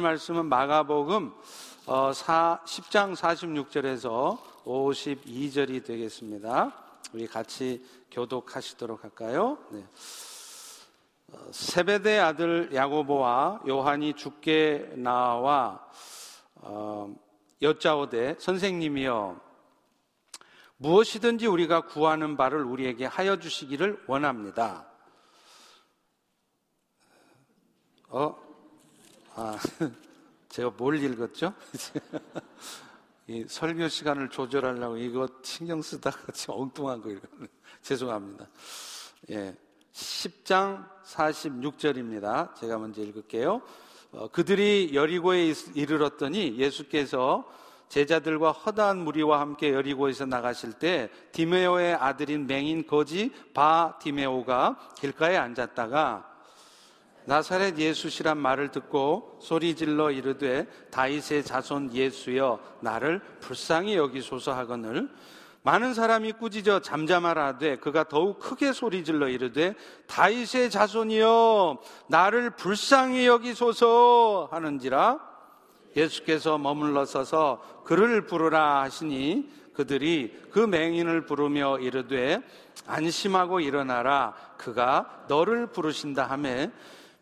말씀은 마가복음 10장 어, 46절에서 52절이 되겠습니다. 우리 같이 교독하시도록 할까요? 네. 어, 세베대 아들 야고보와 요한이 죽게 나와 어, 여짜오되 선생님이여 무엇이든지 우리가 구하는 바를 우리에게 하여 주시기를 원합니다. 어? 아, 제가 뭘 읽었죠? 이 설교 시간을 조절하려고 이거 신경 쓰다가 엉뚱한 거 읽었네. 죄송합니다. 예. 10장 46절입니다. 제가 먼저 읽을게요. 어, 그들이 여리고에 이르렀더니 예수께서 제자들과 허다한 무리와 함께 여리고에서 나가실 때 디메오의 아들인 맹인 거지 바 디메오가 길가에 앉았다가 나사렛 예수시란 말을 듣고 소리질러 이르되 다윗의 자손 예수여 나를 불쌍히 여기소서 하거늘. 많은 사람이 꾸짖어 잠잠하라되 그가 더욱 크게 소리질러 이르되 다윗의 자손이여 나를 불쌍히 여기소서 하는지라. 예수께서 머물러 서서 그를 부르라 하시니 그들이 그 맹인을 부르며 이르되 안심하고 일어나라. 그가 너를 부르신다 하매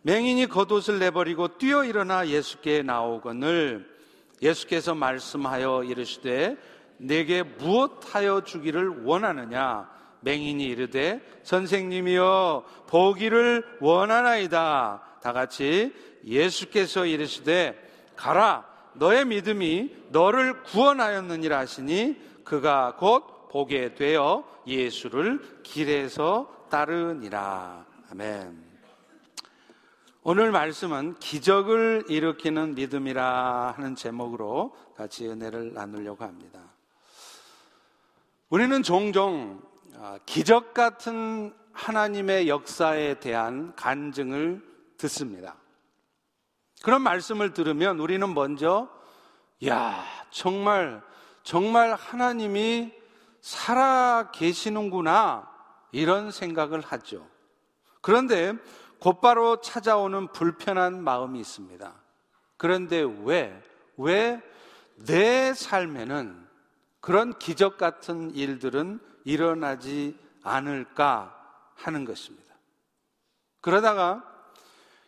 맹인이 겉옷을 내버리고 뛰어 일어나 예수께 나오거늘 예수께서 말씀하여 이르시되 내게 무엇하여 주기를 원하느냐? 맹인이 이르되 선생님이여 보기를 원하나이다. 다 같이 예수께서 이르시되 가라 너의 믿음이 너를 구원하였느니라 하시니 그가 곧 보게 되어 예수를 길에서 따르니라. 아멘 오늘 말씀은 기적을 일으키는 믿음이라 하는 제목으로 같이 은혜를 나누려고 합니다. 우리는 종종 아, 기적 같은 하나님의 역사에 대한 간증을 듣습니다. 그런 말씀을 들으면 우리는 먼저, 야, 정말, 정말 하나님이 살아 계시는구나, 이런 생각을 하죠. 그런데 곧바로 찾아오는 불편한 마음이 있습니다. 그런데 왜, 왜 내 삶에는 그런 기적 같은 일들은 일어나지 않을까 하는 것입니다. 그러다가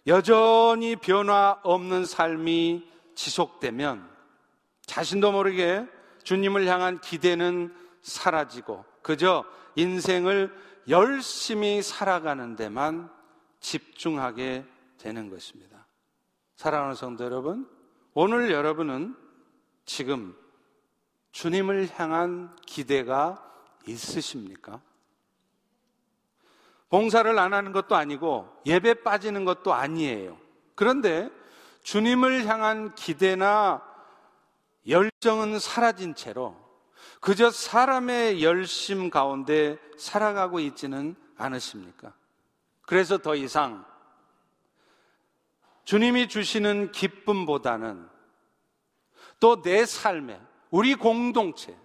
여전히 변화 없는 삶이 지속되면 자신도 모르게 주님을 향한 기대는 사라지고 그저 인생을 열심히 살아가는 데만 집중하게 되는 것입니다. 사랑하는 성도 여러분, 오늘 여러분은 지금 주님을 향한 기대가 있으십니까? 봉사를 안 하는 것도 아니고 예배 빠지는 것도 아니에요. 그런데 주님을 향한 기대나 열정은 사라진 채로 그저 사람의 열심 가운데 살아가고 있지는 않으십니까? 그래서 더 이상 주님이 주시는 기쁨보다는 또 내 삶에, 우리 공동체,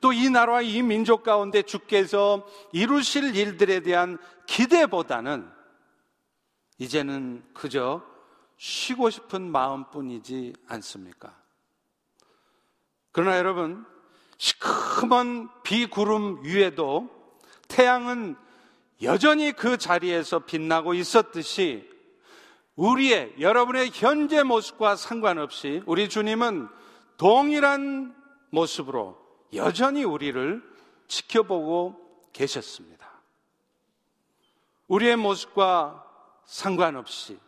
또 이 나라와 이 민족 가운데 주께서 이루실 일들에 대한 기대보다는 이제는 그저 쉬고 싶은 마음뿐이지 않습니까? 그러나 여러분, 시커먼 비구름 위에도 태양은 여전히 그 자리에서 빛나고 있었듯이 우리의 여러분의 현재 모습과 상관없이 우리 주님은 동일한 모습으로 여전히 우리를 지켜보고 계셨습니다. 우리의 모습과 상관없이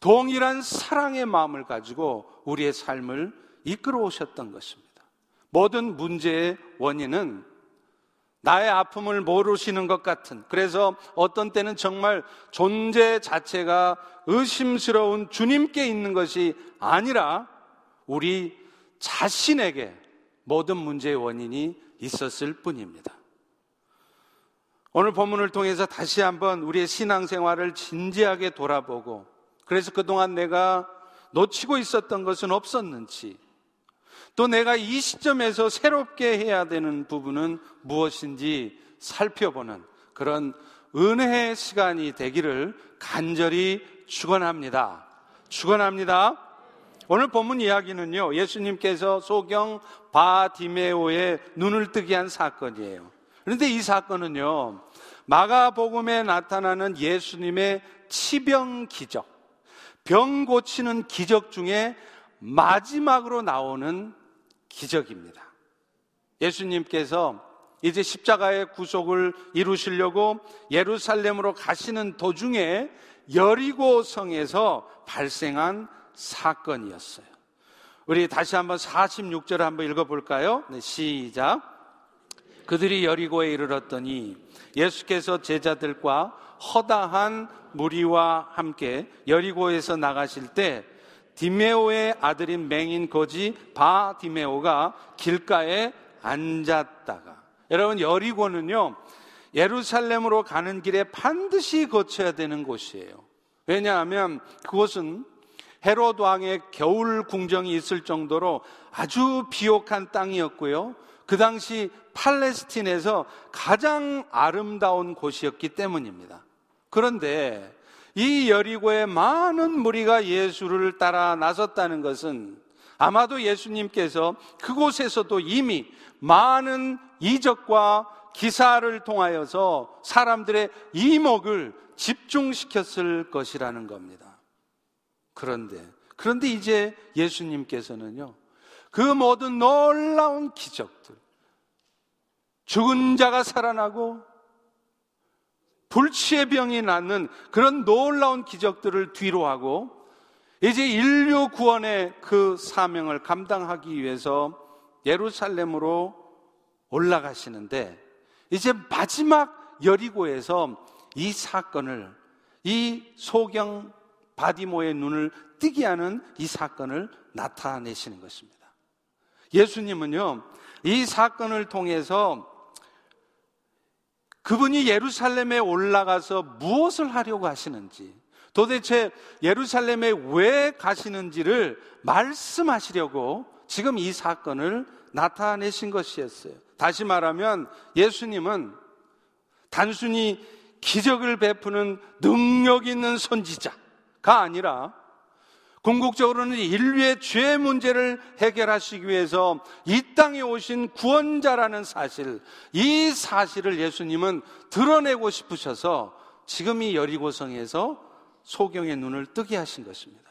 동일한 사랑의 마음을 가지고 우리의 삶을 이끌어 오셨던 것입니다. 모든 문제의 원인은 나의 아픔을 모르시는 것 같은 그래서 어떤 때는 정말 존재 자체가 의심스러운 주님께 있는 것이 아니라 우리 자신에게 모든 문제의 원인이 있었을 뿐입니다. 오늘 본문을 통해서 다시 한번 우리의 신앙생활을 진지하게 돌아보고 그래서 그동안 내가 놓치고 있었던 것은 없었는지 또 내가 이 시점에서 새롭게 해야 되는 부분은 무엇인지 살펴보는 그런 은혜의 시간이 되기를 간절히 축원합니다. 축원합니다. 오늘 본문 이야기는요, 예수님께서 소경 바디메오의 눈을 뜨게 한 사건이에요. 그런데 이 사건은요, 마가복음에 나타나는 예수님의 치병 기적, 병 고치는 기적 중에 마지막으로 나오는 기적입니다. 예수님께서 이제 십자가의 구속을 이루시려고 예루살렘으로 가시는 도중에 여리고 성에서 발생한 사건이었어요. 우리 다시 한번 46절 한번 읽어볼까요? 네, 시작. 그들이 여리고에 이르렀더니 예수께서 제자들과 허다한 무리와 함께 여리고에서 나가실 때 디메오의 아들인 맹인 거지 바 디메오가 길가에 앉았다가 여러분 여리고는요 예루살렘으로 가는 길에 반드시 거쳐야 되는 곳이에요. 왜냐하면 그곳은 헤롯 왕의 겨울 궁정이 있을 정도로 아주 비옥한 땅이었고요. 그 당시 팔레스틴에서 가장 아름다운 곳이었기 때문입니다. 그런데 이 여리고에 많은 무리가 예수를 따라 나섰다는 것은 아마도 예수님께서 그곳에서도 이미 많은 이적과 기사를 통하여서 사람들의 이목을 집중시켰을 것이라는 겁니다. 그런데, 그런데 이제 예수님께서는요, 그 모든 놀라운 기적들, 죽은 자가 살아나고 불치의 병이 낫는 그런 놀라운 기적들을 뒤로 하고 이제 인류 구원의 그 사명을 감당하기 위해서 예루살렘으로 올라가시는데 이제 마지막 여리고에서 이 사건을 이 소경 바디모의 눈을 뜨게 하는 이 사건을 나타내시는 것입니다. 예수님은요, 이 사건을 통해서 그분이 예루살렘에 올라가서 무엇을 하려고 하시는지, 도대체 예루살렘에 왜 가시는지를 말씀하시려고 지금 이 사건을 나타내신 것이었어요. 다시 말하면 예수님은 단순히 기적을 베푸는 능력 있는 선지자가 아니라 궁극적으로는 인류의 죄 문제를 해결하시기 위해서 이 땅에 오신 구원자라는 사실, 이 사실을 예수님은 드러내고 싶으셔서 지금 이 여리고성에서 소경의 눈을 뜨게 하신 것입니다.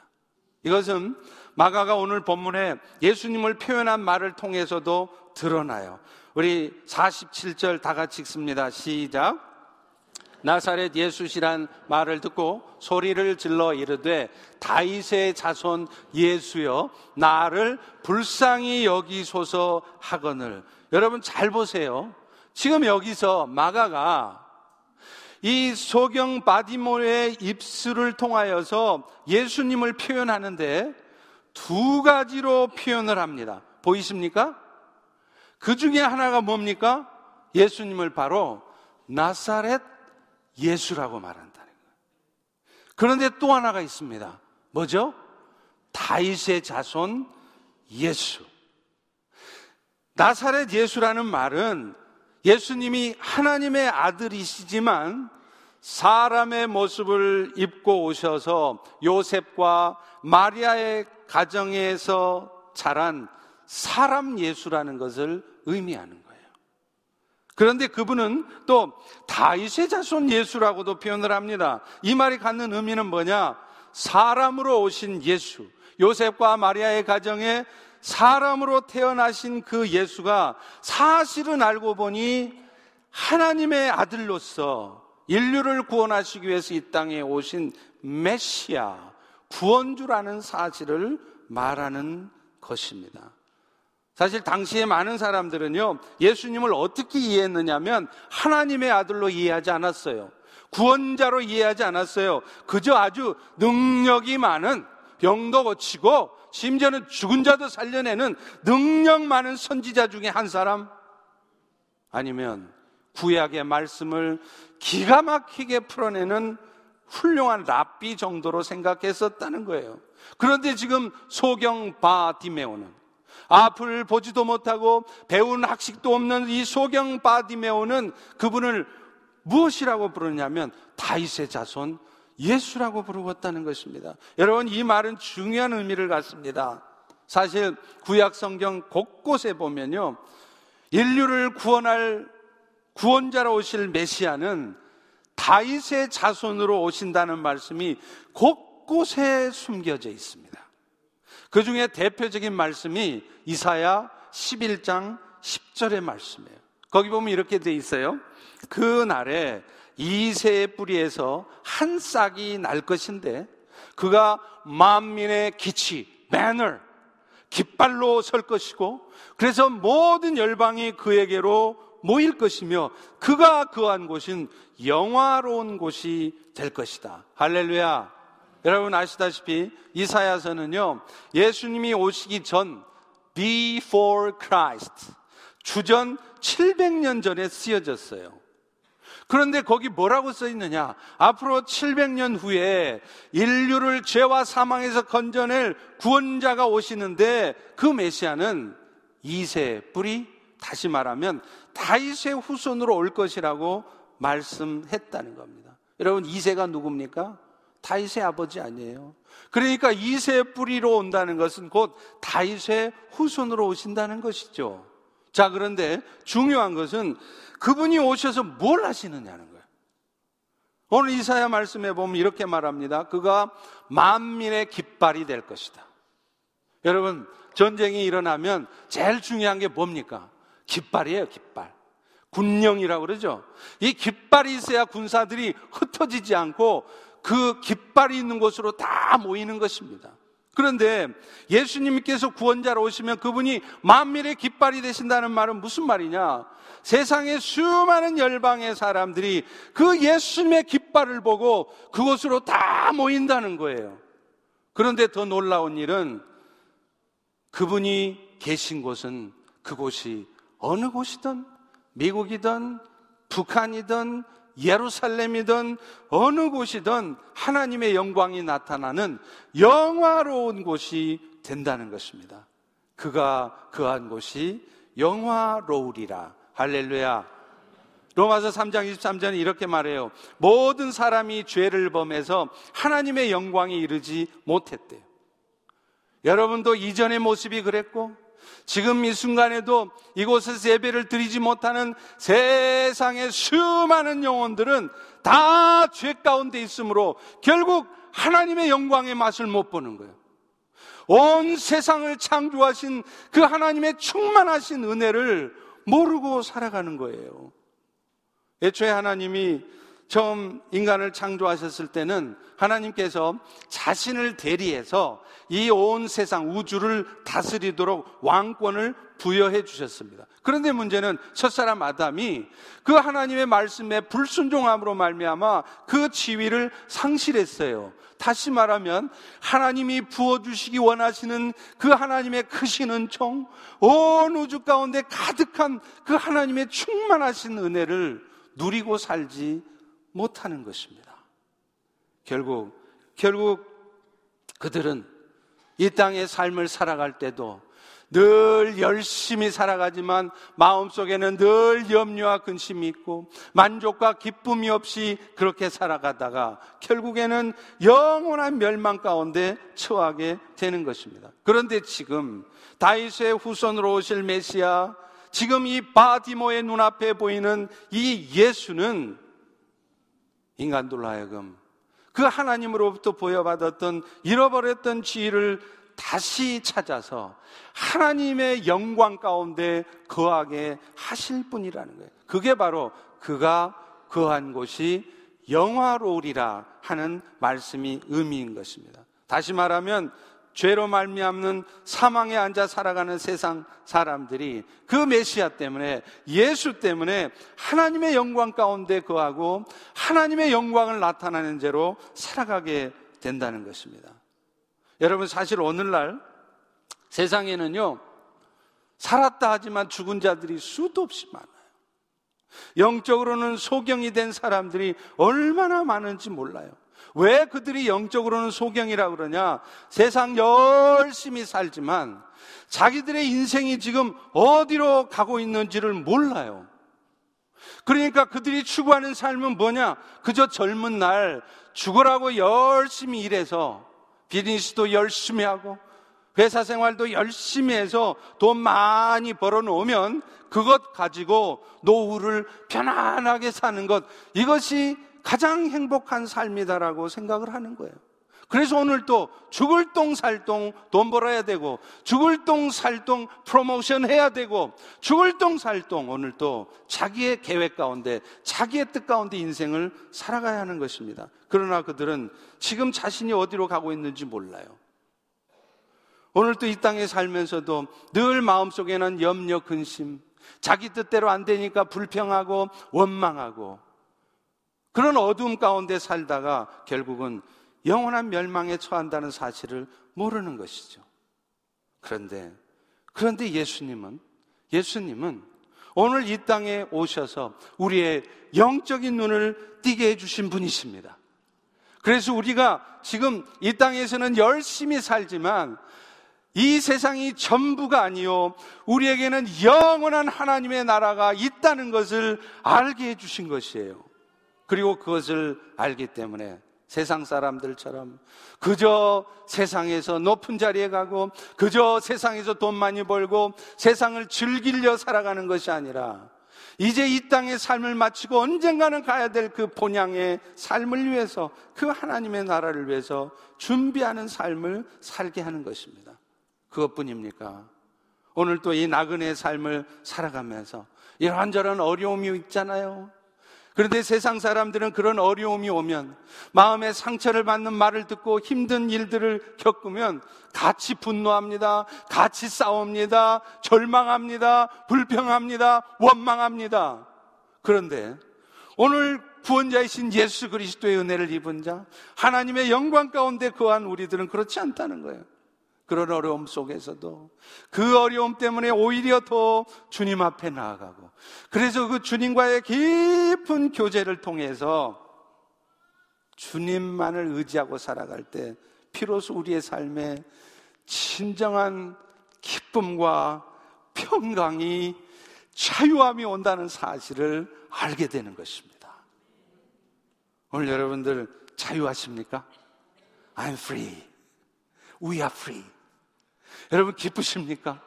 이것은 마가가 오늘 본문에 예수님을 표현한 말을 통해서도 드러나요. 우리 47절 다 같이 읽습니다. 시작. 나사렛 예수시란 말을 듣고 소리를 질러 이르되 다윗의 자손 예수여 나를 불쌍히 여기소서 하거늘 여러분 잘 보세요. 지금 여기서 마가가 이 소경 바디모의 입술을 통하여서 예수님을 표현하는데 두 가지로 표현을 합니다. 보이십니까? 그 중에 하나가 뭡니까? 예수님을 바로 나사렛 예수라고 말한다는 거예요. 그런데 또 하나가 있습니다. 뭐죠? 다윗의 자손 예수. 나사렛 예수라는 말은 예수님이 하나님의 아들이시지만 사람의 모습을 입고 오셔서 요셉과 마리아의 가정에서 자란 사람 예수라는 것을 의미하는 거예요. 그런데 그분은 또 다윗의 자손 예수라고도 표현을 합니다. 이 말이 갖는 의미는 뭐냐? 사람으로 오신 예수. 요셉과 마리아의 가정에 사람으로 태어나신 그 예수가 사실은 알고 보니 하나님의 아들로서 인류를 구원하시기 위해서 이 땅에 오신 메시아, 구원주라는 사실을 말하는 것입니다. 사실 당시에 많은 사람들은요, 예수님을 어떻게 이해했느냐면 하나님의 아들로 이해하지 않았어요. 구원자로 이해하지 않았어요. 그저 아주 능력이 많은 병도 고치고 심지어는 죽은 자도 살려내는 능력 많은 선지자 중에 한 사람 아니면 구약의 말씀을 기가 막히게 풀어내는 훌륭한 랍비 정도로 생각했었다는 거예요. 그런데 지금 소경 바디메오는 앞을 보지도 못하고 배운 학식도 없는 이 소경 바디메오는 그분을 무엇이라고 부르냐면 다윗의 자손 예수라고 부르었다는 것입니다. 여러분, 이 말은 중요한 의미를 갖습니다. 사실 구약 성경 곳곳에 보면요. 인류를 구원할 구원자로 오실 메시아는 다윗의 자손으로 오신다는 말씀이 곳곳에 숨겨져 있습니다. 그 중에 대표적인 말씀이 이사야 11장 10절의 말씀이에요. 거기 보면 이렇게 돼 있어요. 그 날에 이세의 뿌리에서 한 싹이 날 것인데 그가 만민의 기치, 매너, 깃발로 설 것이고 그래서 모든 열방이 그에게로 모일 것이며 그가 거한 곳은 영화로운 곳이 될 것이다. 할렐루야. 여러분 아시다시피 이사야서는요, 예수님이 오시기 전, before Christ, 주전 700년 전에 쓰여졌어요. 그런데 거기 뭐라고 써 있느냐? 앞으로 700년 후에 인류를 죄와 사망에서 건져낼 구원자가 오시는데 그 메시아는 이세 뿌리 다시 말하면 다윗의 후손으로 올 것이라고 말씀했다는 겁니다. 여러분 이세가 누굽니까? 다윗의 아버지 아니에요. 그러니까 이세 뿌리로 온다는 것은 곧 다윗의 후손으로 오신다는 것이죠. 자, 그런데 중요한 것은 그분이 오셔서 뭘 하시느냐는 거예요. 오늘 이사야 말씀에 보면 이렇게 말합니다. 그가 만민의 깃발이 될 것이다. 여러분, 전쟁이 일어나면 제일 중요한 게 뭡니까? 깃발이에요, 깃발. 군령이라고 그러죠. 이 깃발이 있어야 군사들이 흩어지지 않고 그 깃발이 있는 곳으로 다 모이는 것입니다. 그런데 예수님께서 구원자로 오시면 그분이 만민의 깃발이 되신다는 말은 무슨 말이냐? 세상의 수많은 열방의 사람들이 그 예수님의 깃발을 보고 그곳으로 다 모인다는 거예요. 그런데 더 놀라운 일은 그분이 계신 곳은 그곳이 어느 곳이든 미국이든 북한이든 예루살렘이든 어느 곳이든 하나님의 영광이 나타나는 영화로운 곳이 된다는 것입니다. 그가 그한 곳이 영화로우리라. 할렐루야. 로마서 3장 23절은 이렇게 말해요. 모든 사람이 죄를 범해서 하나님의 영광에 이르지 못했대요. 여러분도 이전의 모습이 그랬고 지금 이 순간에도 이곳에서 예배를 드리지 못하는 세상의 수많은 영혼들은 다 죄 가운데 있으므로 결국 하나님의 영광의 맛을 못 보는 거예요. 온 세상을 창조하신 그 하나님의 충만하신 은혜를 모르고 살아가는 거예요. 애초에 하나님이 처음 인간을 창조하셨을 때는 하나님께서 자신을 대리해서 이 온 세상 우주를 다스리도록 왕권을 부여해 주셨습니다. 그런데 문제는 첫사람 아담이 그 하나님의 말씀에 불순종함으로 말미암아 그 지위를 상실했어요. 다시 말하면 하나님이 부어 주시기 원하시는 그 하나님의 크신 은총, 온 우주 가운데 가득한 그 하나님의 충만하신 은혜를 누리고 살지 못하는 것입니다. 결국, 결국 그들은 이 땅의 삶을 살아갈 때도 늘 열심히 살아가지만 마음속에는 늘 염려와 근심이 있고 만족과 기쁨이 없이 그렇게 살아가다가 결국에는 영원한 멸망 가운데 처하게 되는 것입니다. 그런데 지금 다윗의 후손으로 오실 메시아 지금 이 바디모의 눈앞에 보이는 이 예수는 인간들로 하여금 그 하나님으로부터 보여받았던 잃어버렸던 지위를 다시 찾아서 하나님의 영광 가운데 거하게 하실 분이라는 거예요. 그게 바로 그가 거한 곳이 영화로우리라 하는 말씀이 의미인 것입니다. 다시 말하면 죄로 말미암는 사망에 앉아 살아가는 세상 사람들이 그 메시아 때문에 예수 때문에 하나님의 영광 가운데 거하고 하나님의 영광을 나타내는 죄로 살아가게 된다는 것입니다. 여러분 사실 오늘날 세상에는요 살았다 하지만 죽은 자들이 수도 없이 많아요. 영적으로는 소경이 된 사람들이 얼마나 많은지 몰라요. 왜 그들이 영적으로는 소경이라 그러냐? 세상 열심히 살지만 자기들의 인생이 지금 어디로 가고 있는지를 몰라요. 그러니까 그들이 추구하는 삶은 뭐냐? 그저 젊은 날 죽으라고 열심히 일해서 비즈니스도 열심히 하고 회사 생활도 열심히 해서 돈 많이 벌어 놓으면 그것 가지고 노후를 편안하게 사는 것 이것이 가장 행복한 삶이다라고 생각을 하는 거예요. 그래서 오늘 또 죽을 똥 살똥 돈 벌어야 되고 죽을 똥 살똥 프로모션 해야 되고 죽을 똥 살똥 오늘 또 자기의 계획 가운데 자기의 뜻 가운데 인생을 살아가야 하는 것입니다. 그러나 그들은 지금 자신이 어디로 가고 있는지 몰라요. 오늘 또 이 땅에 살면서도 늘 마음속에는 염려 근심 자기 뜻대로 안 되니까 불평하고 원망하고 그런 어두움 가운데 살다가 결국은 영원한 멸망에 처한다는 사실을 모르는 것이죠. 그런데, 그런데 예수님은, 예수님은 오늘 이 땅에 오셔서 우리의 영적인 눈을 띄게 해주신 분이십니다. 그래서 우리가 지금 이 땅에서는 열심히 살지만 이 세상이 전부가 아니요. 우리에게는 영원한 하나님의 나라가 있다는 것을 알게 해주신 것이에요. 그리고 그것을 알기 때문에 세상 사람들처럼 그저 세상에서 높은 자리에 가고 그저 세상에서 돈 많이 벌고 세상을 즐기려 살아가는 것이 아니라 이제 이 땅의 삶을 마치고 언젠가는 가야 될 그 본향의 삶을 위해서 그 하나님의 나라를 위해서 준비하는 삶을 살게 하는 것입니다. 그것뿐입니까? 오늘 또 이 나그네 삶을 살아가면서 이런저런 어려움이 있잖아요. 그런데 세상 사람들은 그런 어려움이 오면 마음의 상처를 받는 말을 듣고 힘든 일들을 겪으면 같이 분노합니다. 같이 싸웁니다. 절망합니다. 불평합니다. 원망합니다. 그런데 오늘 구원자이신 예수 그리스도의 은혜를 입은 자, 하나님의 영광 가운데 거한 우리들은 그렇지 않다는 거예요. 그런 어려움 속에서도 그 어려움 때문에 오히려 더 주님 앞에 나아가고 그래서 그 주님과의 깊은 교제를 통해서 주님만을 의지하고 살아갈 때 비로소 우리의 삶에 진정한 기쁨과 평강이 자유함이 온다는 사실을 알게 되는 것입니다. 오늘 여러분들 자유하십니까? I'm free. We are free. 여러분 기쁘십니까?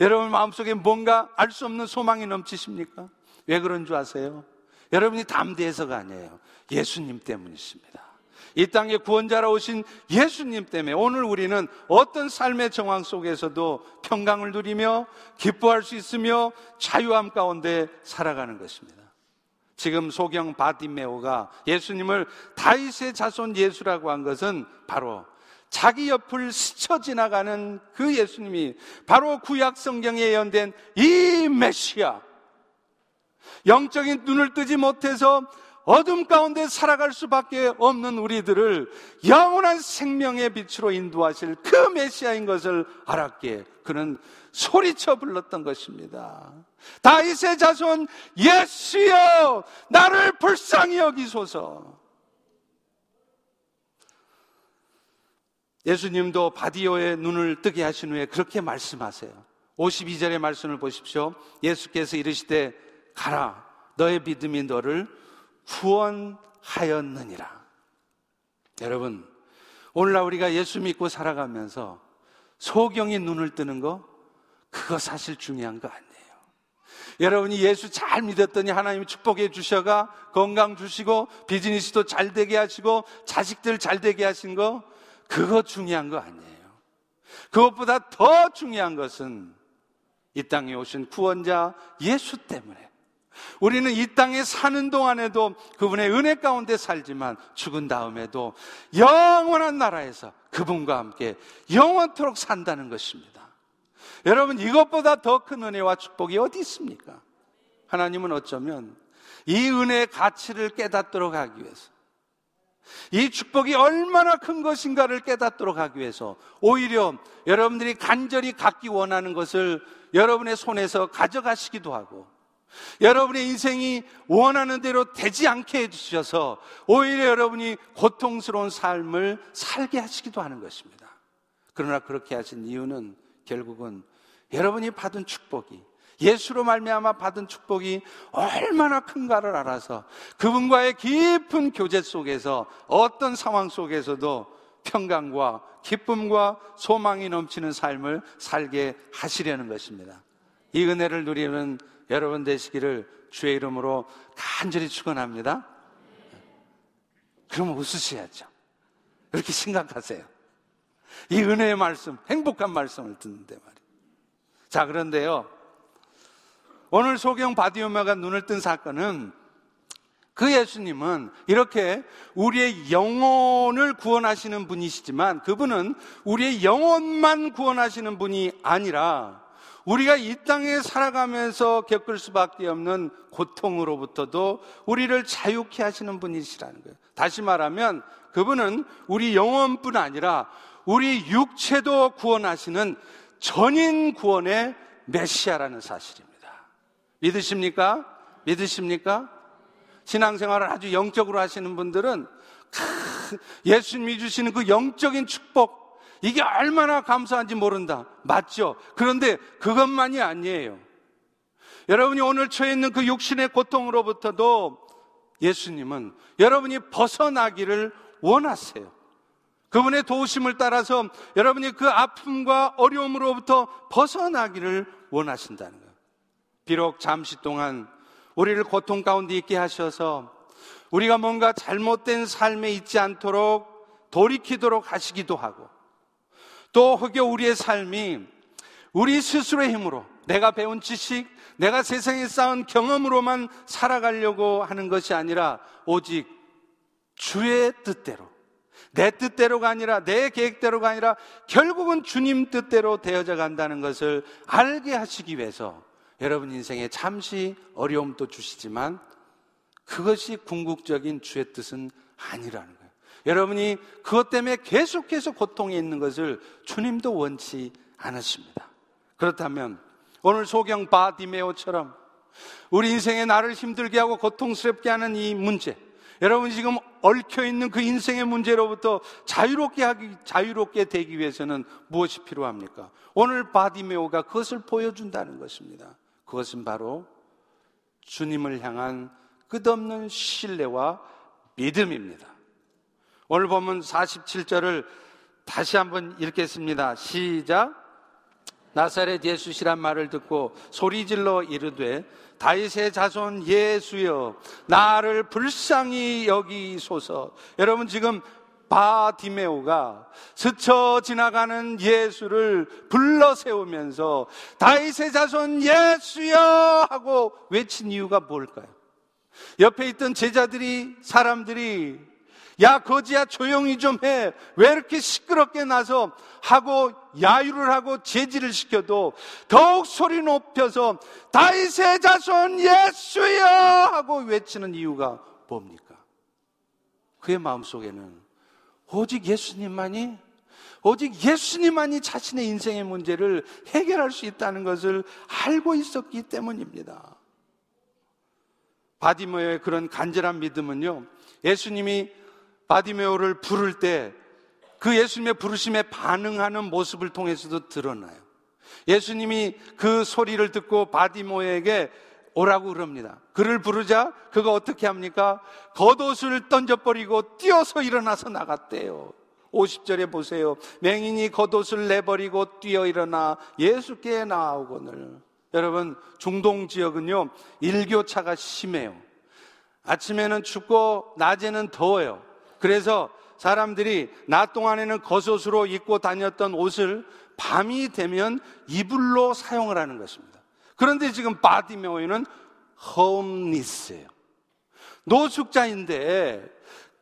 여러분 마음속에 뭔가 알 수 없는 소망이 넘치십니까? 왜 그런 줄 아세요? 여러분이 담대해서가 아니에요. 예수님 때문이십니다. 이 땅에 구원자로 오신 예수님 때문에 오늘 우리는 어떤 삶의 정황 속에서도 평강을 누리며 기뻐할 수 있으며 자유함 가운데 살아가는 것입니다. 지금 소경 바디메오가 예수님을 다윗의 자손 예수라고 한 것은 바로 자기 옆을 스쳐 지나가는 그 예수님이 바로 구약 성경에 예언된 이 메시아. 영적인 눈을 뜨지 못해서 어둠 가운데 살아갈 수밖에 없는 우리들을 영원한 생명의 빛으로 인도하실 그 메시아인 것을 알았기에 그는 소리쳐 불렀던 것입니다. 다윗의 자손 예수여 나를 불쌍히 여기소서. 예수님도 바디오의 눈을 뜨게 하신 후에 그렇게 말씀하세요. 52절의 말씀을 보십시오. 예수께서 이르시되 가라 너의 믿음이 너를 구원하였느니라. 여러분 오늘날 우리가 예수 믿고 살아가면서 소경이 눈을 뜨는 거 그거 사실 중요한 거 아니에요. 여러분이 예수 잘 믿었더니 하나님이 축복해 주셔가 건강 주시고 비즈니스도 잘 되게 하시고 자식들 잘 되게 하신 거 그거 중요한 거 아니에요. 그것보다 더 중요한 것은 이 땅에 오신 구원자 예수 때문에 우리는 이 땅에 사는 동안에도 그분의 은혜 가운데 살지만 죽은 다음에도 영원한 나라에서 그분과 함께 영원토록 산다는 것입니다. 여러분 이것보다 더 큰 은혜와 축복이 어디 있습니까? 하나님은 어쩌면 이 은혜의 가치를 깨닫도록 하기 위해서 이 축복이 얼마나 큰 것인가를 깨닫도록 하기 위해서 오히려 여러분들이 간절히 갖기 원하는 것을 여러분의 손에서 가져가시기도 하고 여러분의 인생이 원하는 대로 되지 않게 해주셔서 오히려 여러분이 고통스러운 삶을 살게 하시기도 하는 것입니다. 그러나 그렇게 하신 이유는 결국은 여러분이 받은 축복이 예수로 말미암아 받은 축복이 얼마나 큰가를 알아서 그분과의 깊은 교제 속에서 어떤 상황 속에서도 평강과 기쁨과 소망이 넘치는 삶을 살게 하시려는 것입니다. 이 은혜를 누리는 여러분 되시기를 주의 이름으로 간절히 축원합니다. 그러면 웃으셔야죠. 그렇게 심각하세요. 이 은혜의 말씀, 행복한 말씀을 듣는데 말이에요. 자, 그런데요. 오늘 소경 바디오마가 눈을 뜬 사건은 그 예수님은 이렇게 우리의 영혼을 구원하시는 분이시지만 그분은 우리의 영혼만 구원하시는 분이 아니라 우리가 이 땅에 살아가면서 겪을 수밖에 없는 고통으로부터도 우리를 자유케 하시는 분이시라는 거예요. 다시 말하면 그분은 우리 영혼뿐 아니라 우리 육체도 구원하시는 전인 구원의 메시아라는 사실입니다. 믿으십니까? 믿으십니까? 신앙생활을 아주 영적으로 하시는 분들은 예수님이 주시는 그 영적인 축복 이게 얼마나 감사한지 모른다. 맞죠? 그런데 그것만이 아니에요. 여러분이 오늘 처해 있는 그 육신의 고통으로부터도 예수님은 여러분이 벗어나기를 원하세요. 그분의 도우심을 따라서 여러분이 그 아픔과 어려움으로부터 벗어나기를 원하신다는 거예요. 비록 잠시 동안 우리를 고통 가운데 있게 하셔서 우리가 뭔가 잘못된 삶에 있지 않도록 돌이키도록 하시기도 하고 또 혹여 우리의 삶이 우리 스스로의 힘으로 내가 배운 지식, 내가 세상에 쌓은 경험으로만 살아가려고 하는 것이 아니라 오직 주의 뜻대로 내 뜻대로가 아니라 내 계획대로가 아니라 결국은 주님 뜻대로 되어져 간다는 것을 알게 하시기 위해서 여러분 인생에 잠시 어려움도 주시지만 그것이 궁극적인 주의 뜻은 아니라는 거예요. 여러분이 그것 때문에 계속해서 고통에 있는 것을 주님도 원치 않으십니다. 그렇다면 오늘 소경 바디메오처럼 우리 인생에 나를 힘들게 하고 고통스럽게 하는 이 문제, 여러분 지금 얽혀 있는 그 인생의 문제로부터 자유롭게 하기, 자유롭게 되기 위해서는 무엇이 필요합니까? 오늘 바디메오가 그것을 보여준다는 것입니다. 그것은 바로 주님을 향한 끝없는 신뢰와 믿음입니다. 오늘 보면 47절을 다시 한번 읽겠습니다. 시작. 나사렛 예수시란 말을 듣고 소리질러 이르되 다윗의 자손 예수여 나를 불쌍히 여기소서. 여러분 지금 바디메오가 스쳐 지나가는 예수를 불러 세우면서 다윗의 자손 예수여 하고 외친 이유가 뭘까요? 옆에 있던 제자들이 사람들이 야 거지야 조용히 좀 해. 왜 이렇게 시끄럽게 나서 하고 야유를 하고 제지를 시켜도 더욱 소리 높여서 다윗의 자손 예수여 하고 외치는 이유가 뭡니까? 그의 마음속에는 오직 예수님만이 오직 예수님만이 자신의 인생의 문제를 해결할 수 있다는 것을 알고 있었기 때문입니다. 바디메오의 그런 간절한 믿음은요, 예수님이 바디메오를 부를 때 그 예수님의 부르심에 반응하는 모습을 통해서도 드러나요. 예수님이 그 소리를 듣고 바디모에게 오라고 그럽니다. 그를 부르자 그가 어떻게 합니까? 겉옷을 던져버리고 뛰어서 일어나서 나갔대요. 50절에 보세요. 맹인이 겉옷을 내버리고 뛰어 일어나 예수께 나오거늘. 여러분, 중동 지역은요, 일교차가 심해요. 아침에는 춥고, 낮에는 더워요. 그래서 사람들이 낮 동안에는 겉옷으로 입고 다녔던 옷을 밤이 되면 이불로 사용을 하는 것입니다. 그런데 지금 바디메오이는 홈리스예요. 노숙자인데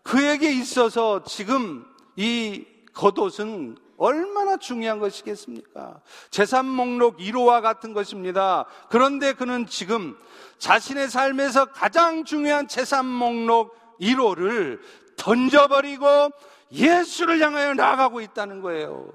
그에게 있어서 지금 이 겉옷은 얼마나 중요한 것이겠습니까? 재산 목록 1호와 같은 것입니다. 그런데 그는 지금 자신의 삶에서 가장 중요한 재산 목록 1호를 던져버리고 예수를 향하여 나아가고 있다는 거예요.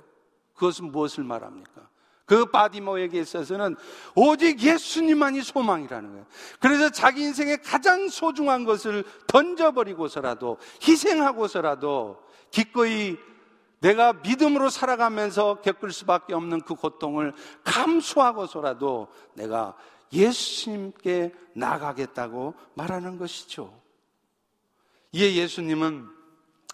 그것은 무엇을 말합니까? 그 바디모에게 있어서는 오직 예수님만이 소망이라는 거예요. 그래서 자기 인생의 가장 소중한 것을 던져버리고서라도 희생하고서라도 기꺼이 내가 믿음으로 살아가면서 겪을 수밖에 없는 그 고통을 감수하고서라도 내가 예수님께 나가겠다고 말하는 것이죠. 이에 예수님은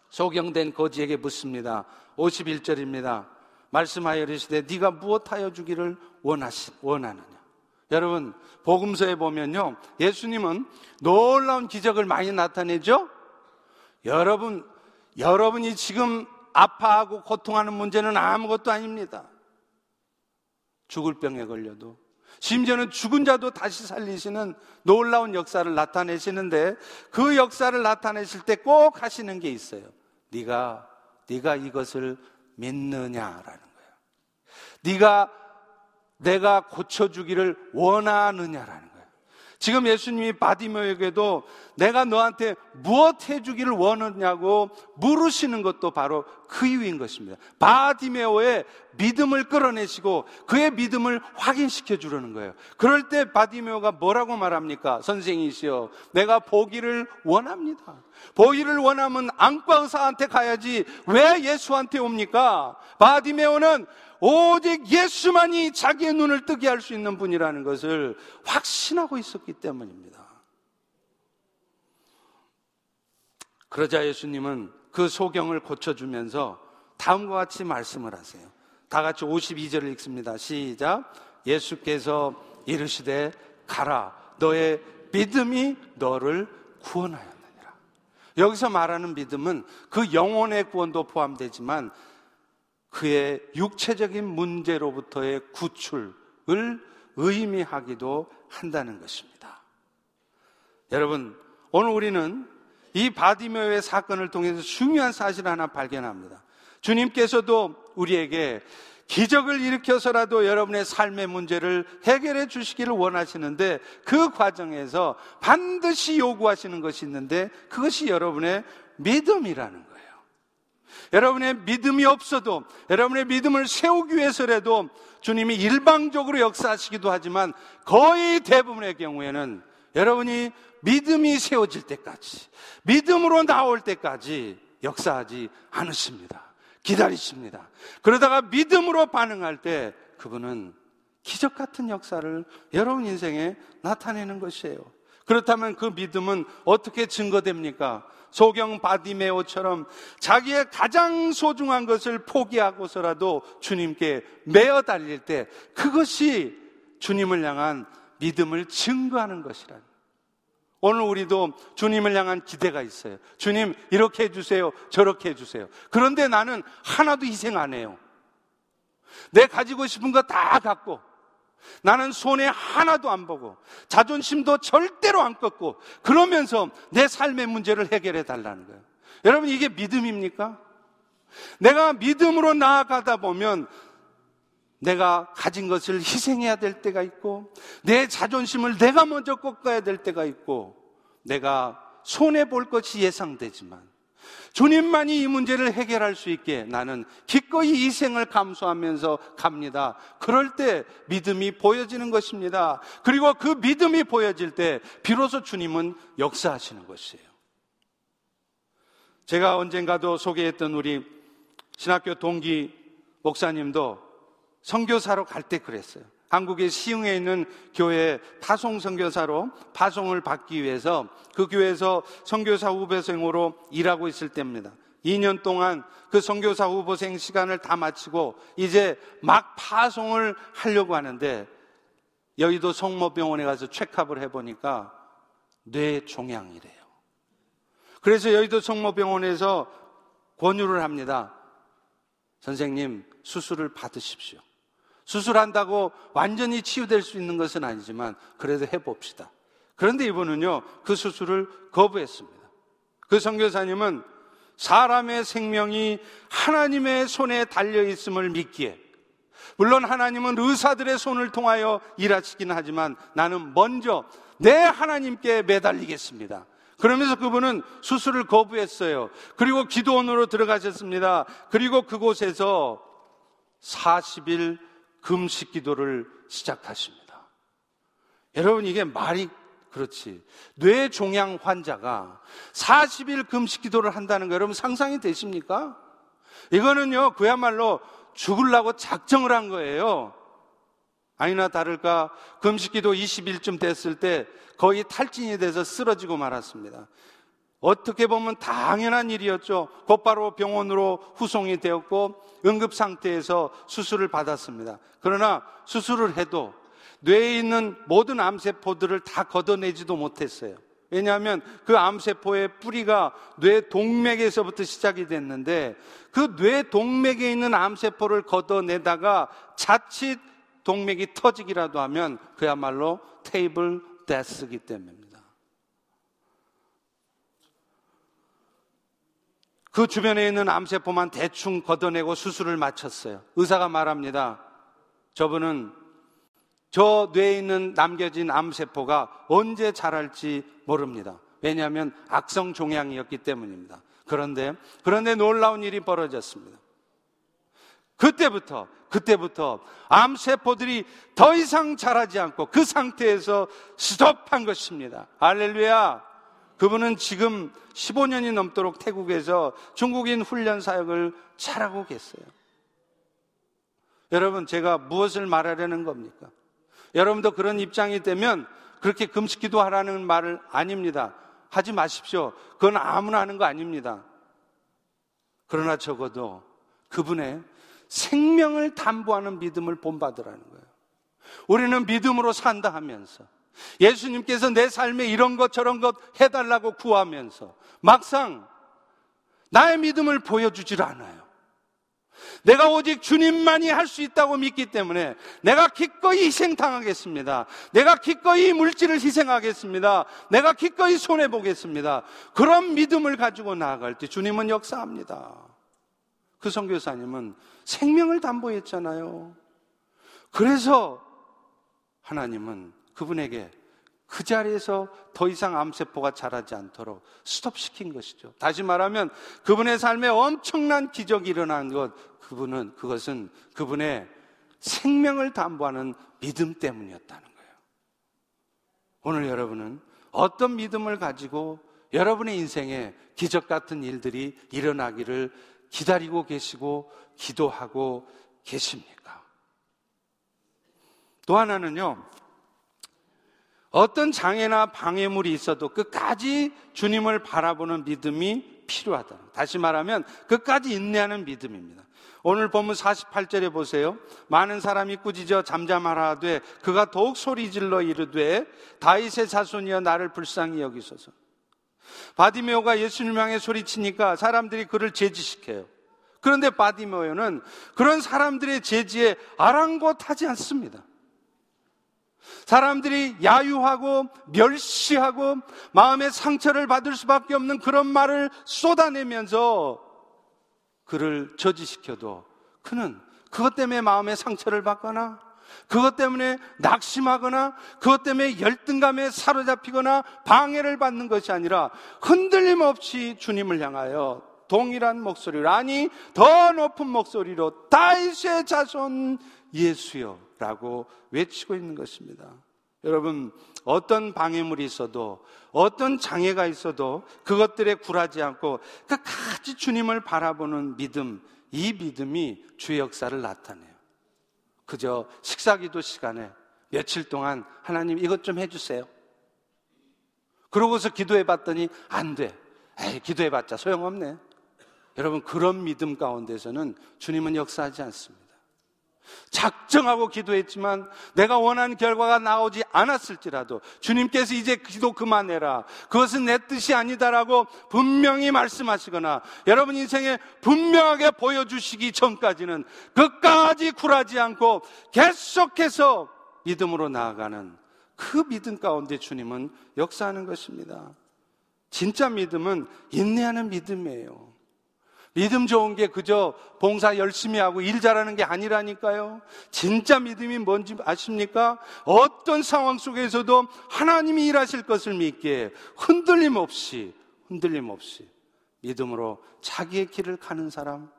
소경된 거지에게 묻습니다. 51절입니다. 말씀하여 이르시되 네가 무엇하여 주기를 원하시, 원하느냐. 여러분 복음서에 보면요. 예수님은 놀라운 기적을 많이 나타내죠. 여러분 여러분이 지금 아파하고 고통하는 문제는 아무것도 아닙니다. 죽을 병에 걸려도 심지어는 죽은 자도 다시 살리시는 놀라운 역사를 나타내시는데 그 역사를 나타내실 때 꼭 하시는 게 있어요. 네가 네가 이것을 믿느냐라는 거예요. 네가 내가 고쳐 주기를 원하느냐라는 거예요. 지금 예수님이 바디매오에게도 내가 너한테 무엇 해주기를 원하냐고 물으시는 것도 바로 그 이유인 것입니다. 바디매오의 믿음을 끌어내시고 그의 믿음을 확인시켜 주려는 거예요. 그럴 때 바디매오가 뭐라고 말합니까? 선생이시여, 내가 보기를 원합니다. 보기를 원하면 안과 의사한테 가야지 왜 예수한테 옵니까? 바디메오는 오직 예수만이 자기의 눈을 뜨게 할 수 있는 분이라는 것을 확신하고 있었기 때문입니다. 그러자 예수님은 그 소경을 고쳐주면서 다음과 같이 말씀을 하세요. 다 같이 52절을 읽습니다. 시작. 예수께서 이르시되 가라. 너의 믿음이 너를 구원하였느니라. 여기서 말하는 믿음은 그 영혼의 구원도 포함되지만 그의 육체적인 문제로부터의 구출을 의미하기도 한다는 것입니다. 여러분, 오늘 우리는 이 바디메오의 사건을 통해서 중요한 사실 하나 발견합니다. 주님께서도 우리에게 기적을 일으켜서라도 여러분의 삶의 문제를 해결해 주시기를 원하시는데 그 과정에서 반드시 요구하시는 것이 있는데 그것이 여러분의 믿음이라는 거예요. 여러분의 믿음이 없어도 여러분의 믿음을 세우기 위해서라도 주님이 일방적으로 역사하시기도 하지만 거의 대부분의 경우에는 여러분이 믿음이 세워질 때까지 믿음으로 나올 때까지 역사하지 않으십니다. 기다리십니다. 그러다가 믿음으로 반응할 때 그분은 기적 같은 역사를 여러분 인생에 나타내는 것이에요. 그렇다면 그 믿음은 어떻게 증거됩니까? 소경 바디메오처럼 자기의 가장 소중한 것을 포기하고서라도 주님께 매어 달릴 때 그것이 주님을 향한 믿음을 증거하는 것이라. 오늘 우리도 주님을 향한 기대가 있어요. 주님, 이렇게 해주세요. 저렇게 해주세요. 그런데 나는 하나도 희생 안 해요. 내 가지고 싶은 거 다 갖고, 나는 손에 하나도 안 보고 자존심도 절대로 안 꺾고 그러면서 내 삶의 문제를 해결해 달라는 거예요. 여러분 이게 믿음입니까? 내가 믿음으로 나아가다 보면 내가 가진 것을 희생해야 될 때가 있고 내 자존심을 내가 먼저 꺾어야 될 때가 있고 내가 손해 볼 것이 예상되지만 주님만이 이 문제를 해결할 수 있게 나는 기꺼이 희생을 감수하면서 갑니다. 그럴 때 믿음이 보여지는 것입니다. 그리고 그 믿음이 보여질 때 비로소 주님은 역사하시는 것이에요. 제가 언젠가도 소개했던 우리 신학교 동기 목사님도 선교사로 갈 때 그랬어요. 한국의 시흥에 있는 교회 파송 선교사로 파송을 받기 위해서 그 교회에서 선교사 후보생으로 일하고 있을 때입니다. 2년 동안 그 선교사 후보생 시간을 다 마치고 이제 막 파송을 하려고 하는데 여의도 성모병원에 가서 체크업을 해보니까 뇌종양이래요. 그래서 여의도 성모병원에서 권유를 합니다. 선생님, 수술을 받으십시오. 수술한다고 완전히 치유될 수 있는 것은 아니지만 그래도 해봅시다. 그런데 이분은요, 그 수술을 거부했습니다. 그 선교사님은 사람의 생명이 하나님의 손에 달려 있음을 믿기에 물론 하나님은 의사들의 손을 통하여 일하시긴 하지만 나는 먼저 내 하나님께 매달리겠습니다. 그러면서 그분은 수술을 거부했어요. 그리고 기도원으로 들어가셨습니다. 그리고 그곳에서 40일 금식 기도를 시작하십니다. 여러분, 이게 말이 그렇지. 뇌종양 환자가 40일 금식 기도를 한다는 거 여러분 상상이 되십니까? 이거는요, 그야말로 죽으려고 작정을 한 거예요. 아니나 다를까 금식 기도 20일쯤 됐을 때 거의 탈진이 돼서 쓰러지고 말았습니다. 어떻게 보면 당연한 일이었죠. 곧바로 병원으로 후송이 되었고 응급 상태에서 수술을 받았습니다. 그러나 수술을 해도 뇌에 있는 모든 암세포들을 다 걷어내지도 못했어요. 왜냐하면 그 암세포의 뿌리가 뇌 동맥에서부터 시작이 됐는데 그 뇌 동맥에 있는 암세포를 걷어내다가 자칫 동맥이 터지기라도 하면 그야말로 테이블 데스기 때문입니다. 그 주변에 있는 암세포만 대충 걷어내고 수술을 마쳤어요. 의사가 말합니다. 저분은 저 뇌에 있는 남겨진 암세포가 언제 자랄지 모릅니다. 왜냐하면 악성 종양이었기 때문입니다. 그런데, 그런데 놀라운 일이 벌어졌습니다. 그때부터, 그때부터 암세포들이 더 이상 자라지 않고 그 상태에서 스톱한 것입니다. 알렐루야. 그분은 지금 15년이 넘도록 태국에서 중국인 훈련 사역을 잘하고 계세요. 여러분, 제가 무엇을 말하려는 겁니까? 여러분도 그런 입장이 되면 그렇게 금식 기도하라는 말을 아닙니다. 하지 마십시오. 그건 아무나 하는 거 아닙니다. 그러나 적어도 그분의 생명을 담보하는 믿음을 본받으라는 거예요. 우리는 믿음으로 산다 하면서 예수님께서 내 삶에 이런 것 저런 것 해달라고 구하면서 막상 나의 믿음을 보여주질 않아요. 내가 오직 주님만이 할 수 있다고 믿기 때문에 내가 기꺼이 희생당하겠습니다. 내가 기꺼이 물질을 희생하겠습니다. 내가 기꺼이 손해보겠습니다. 그런 믿음을 가지고 나아갈 때 주님은 역사합니다. 그 선교사님은 생명을 담보했잖아요. 그래서 하나님은 그분에게 그 자리에서 더 이상 암세포가 자라지 않도록 스톱시킨 것이죠. 다시 말하면 그분의 삶에 엄청난 기적이 일어난 것, 그분은, 그것은 그분의 생명을 담보하는 믿음 때문이었다는 거예요. 오늘 여러분은 어떤 믿음을 가지고 여러분의 인생에 기적 같은 일들이 일어나기를 기다리고 계시고 기도하고 계십니까? 또 하나는요, 어떤 장애나 방해물이 있어도 끝까지 주님을 바라보는 믿음이 필요하다. 다시 말하면 끝까지 인내하는 믿음입니다. 오늘 본문 48절에 보세요. 많은 사람이 꾸짖어 잠잠하라되 그가 더욱 소리질러 이르되 다윗의 자손이여 나를 불쌍히 여기소서. 바디메오가 예수님 향해 소리치니까 사람들이 그를 제지시켜요. 그런데 바디메오는 그런 사람들의 제지에 아랑곳하지 않습니다. 사람들이 야유하고 멸시하고 마음의 상처를 받을 수밖에 없는 그런 말을 쏟아내면서 그를 저지시켜도 그는 그것 때문에 마음의 상처를 받거나 그것 때문에 낙심하거나 그것 때문에 열등감에 사로잡히거나 방해를 받는 것이 아니라 흔들림 없이 주님을 향하여 동일한 목소리로 아니 더 높은 목소리로 다윗의 자손 예수여 라고 외치고 있는 것입니다. 여러분 어떤 방해물이 있어도 어떤 장애가 있어도 그것들에 굴하지 않고 끝까지 주님을 바라보는 믿음 이 믿음이 주의 역사를 나타내요. 그저 식사 기도 시간에 며칠 동안 하나님 이것 좀 해주세요. 그러고서 기도해 봤더니 안 돼. 에이, 기도해 봤자 소용없네. 여러분, 그런 믿음 가운데서는 주님은 역사하지 않습니다. 작정하고 기도했지만 내가 원하는 결과가 나오지 않았을지라도 주님께서 이제 기도 그만해라. 그것은 내 뜻이 아니다라고 분명히 말씀하시거나 여러분 인생에 분명하게 보여주시기 전까지는 끝까지 굴하지 않고 계속해서 믿음으로 나아가는 그 믿음 가운데 주님은 역사하는 것입니다. 진짜 믿음은 인내하는 믿음이에요. 믿음 좋은 게 그저 봉사 열심히 하고 일 잘하는 게 아니라니까요. 진짜 믿음이 뭔지 아십니까? 어떤 상황 속에서도 하나님이 일하실 것을 믿기에 흔들림 없이, 흔들림 없이 믿음으로 자기의 길을 가는 사람,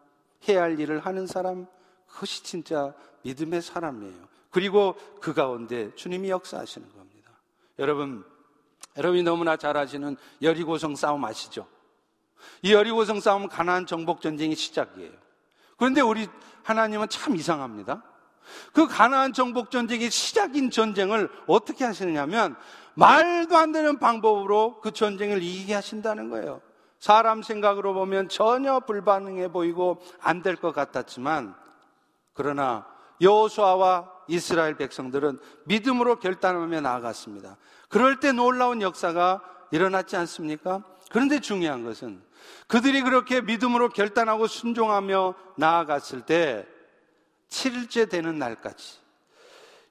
해야 할 일을 하는 사람, 그것이 진짜 믿음의 사람이에요. 그리고 그 가운데 주님이 역사하시는 겁니다. 여러분, 여러분이 너무나 잘 아시는 여리고성 싸움 아시죠? 이 여리고성 싸움은 가나안 정복 전쟁의 시작이에요. 그런데 우리 하나님은 참 이상합니다. 그 가나안 정복 전쟁의 시작인 전쟁을 어떻게 하시느냐면 말도 안 되는 방법으로 그 전쟁을 이기게 하신다는 거예요. 사람 생각으로 보면 전혀 불가능해 보이고 안 될 것 같았지만 그러나 여호수아와 이스라엘 백성들은 믿음으로 결단하며 나아갔습니다. 그럴 때 놀라운 역사가 일어났지 않습니까? 그런데 중요한 것은 그들이 그렇게 믿음으로 결단하고 순종하며 나아갔을 때 7일째 되는 날까지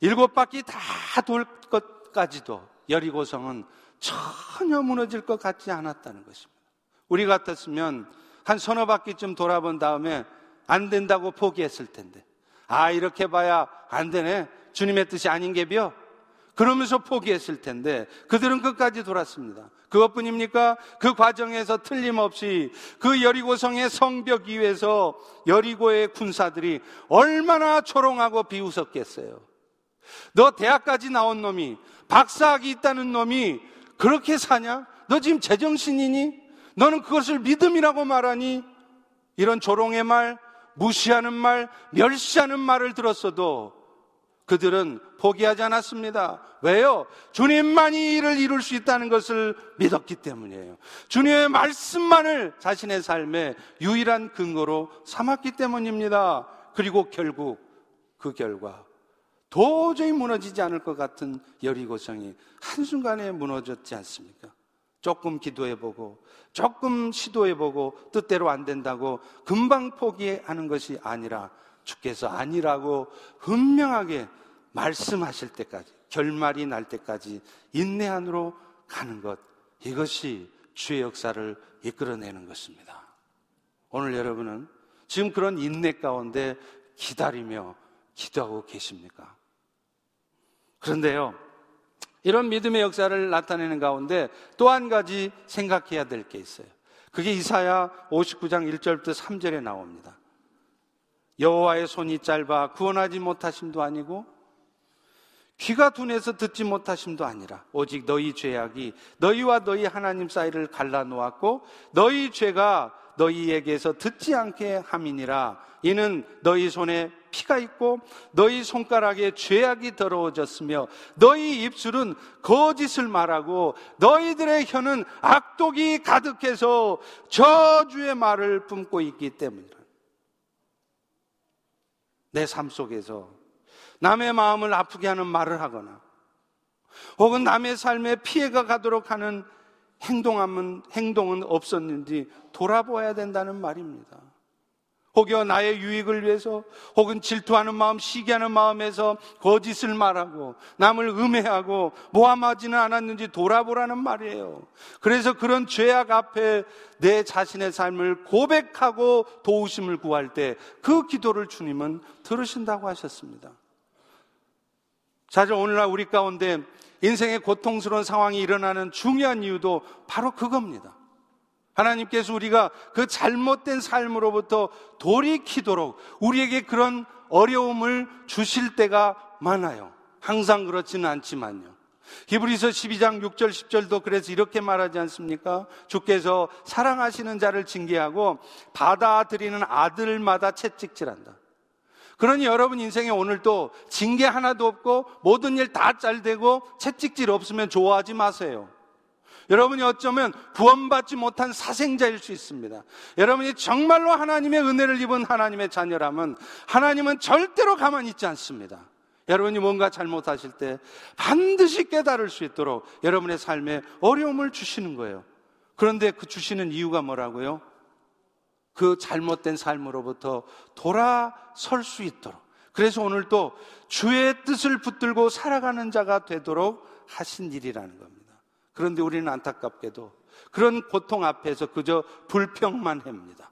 일곱 바퀴 다 돌 것까지도 여리고성은 전혀 무너질 것 같지 않았다는 것입니다. 우리 같았으면 한 서너 바퀴쯤 돌아본 다음에 안 된다고 포기했을 텐데 아 이렇게 봐야 안 되네 주님의 뜻이 아닌 게비요 그러면서 포기했을 텐데 그들은 끝까지 돌았습니다. 그것뿐입니까? 그 과정에서 틀림없이 그 여리고성의 성벽 위에서 여리고의 군사들이 얼마나 초롱하고 비웃었겠어요. 너 대학까지 나온 놈이 박사학위 있다는 놈이 그렇게 사냐? 너 지금 제정신이니? 너는 그것을 믿음이라고 말하니? 이런 조롱의 말, 무시하는 말, 멸시하는 말을 들었어도 그들은 포기하지 않았습니다. 왜요? 주님만이 이를 이룰 수 있다는 것을 믿었기 때문이에요. 주님의 말씀만을 자신의 삶의 유일한 근거로 삼았기 때문입니다. 그리고 결국 그 결과 도저히 무너지지 않을 것 같은 여리고성이 한순간에 무너졌지 않습니까? 조금 기도해보고, 조금 시도해보고, 뜻대로 안 된다고 금방 포기하는 것이 아니라 주께서 아니라고 분명하게 말씀하실 때까지, 결말이 날 때까지 인내 안으로 가는 것, 이것이 주의 역사를 이끌어내는 것입니다. 오늘 여러분은 지금 그런 인내 가운데 기다리며 기도하고 계십니까? 그런데요, 이런 믿음의 역사를 나타내는 가운데 또 한 가지 생각해야 될 게 있어요. 그게 이사야 59장 1절부터 3절에 나옵니다. 여호와의 손이 짧아 구원하지 못하심도 아니고 귀가 둔해서 듣지 못하심도 아니라 오직 너희 죄악이 너희와 너희 하나님 사이를 갈라 놓았고 너희 죄가 너희에게서 듣지 않게 함이니라. 이는 너희 손에 피가 있고 너희 손가락에 죄악이 더러워졌으며 너희 입술은 거짓을 말하고 너희들의 혀는 악독이 가득해서 저주의 말을 뿜고 있기 때문이라 내 삶 속에서 남의 마음을 아프게 하는 말을 하거나 혹은 남의 삶에 피해가 가도록 하는 행동하면, 행동은 없었는지 돌아보아야 된다는 말입니다. 혹여 나의 유익을 위해서 혹은 질투하는 마음, 시기하는 마음에서 거짓을 말하고 남을 음해하고 모함하지는 않았는지 돌아보라는 말이에요. 그래서 그런 죄악 앞에 내 자신의 삶을 고백하고 도우심을 구할 때 그 기도를 주님은 들으신다고 하셨습니다. 사실 오늘날 우리 가운데 인생의 고통스러운 상황이 일어나는 중요한 이유도 바로 그겁니다. 하나님께서 우리가 그 잘못된 삶으로부터 돌이키도록 우리에게 그런 어려움을 주실 때가 많아요. 항상 그렇지는 않지만요. 히브리서 12장 6절 10절도 그래서 이렇게 말하지 않습니까? 주께서 사랑하시는 자를 징계하고 받아들이는 아들마다 채찍질한다. 그러니 여러분 인생에 오늘도 징계 하나도 없고 모든 일 다 잘 되고 채찍질 없으면 좋아하지 마세요. 여러분이 어쩌면 구원받지 못한 사생자일 수 있습니다. 여러분이 정말로 하나님의 은혜를 입은 하나님의 자녀라면 하나님은 절대로 가만히 있지 않습니다. 여러분이 뭔가 잘못하실 때 반드시 깨달을 수 있도록 여러분의 삶에 어려움을 주시는 거예요. 그런데 그 주시는 이유가 뭐라고요? 그 잘못된 삶으로부터 돌아설 수 있도록. 그래서 오늘도 주의 뜻을 붙들고 살아가는 자가 되도록 하신 일이라는 겁니다. 그런데 우리는 안타깝게도 그런 고통 앞에서 그저 불평만 합니다.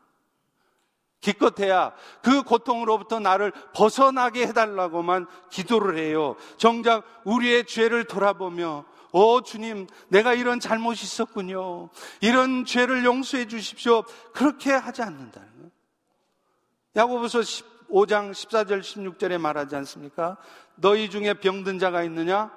기껏해야 그 고통으로부터 나를 벗어나게 해달라고만 기도를 해요. 정작 우리의 죄를 돌아보며 오 주님 내가 이런 잘못이 있었군요. 이런 죄를 용서해 주십시오. 그렇게 하지 않는다는 거예요. 야고보서 15장 14절 16절에 말하지 않습니까? 너희 중에 병든 자가 있느냐?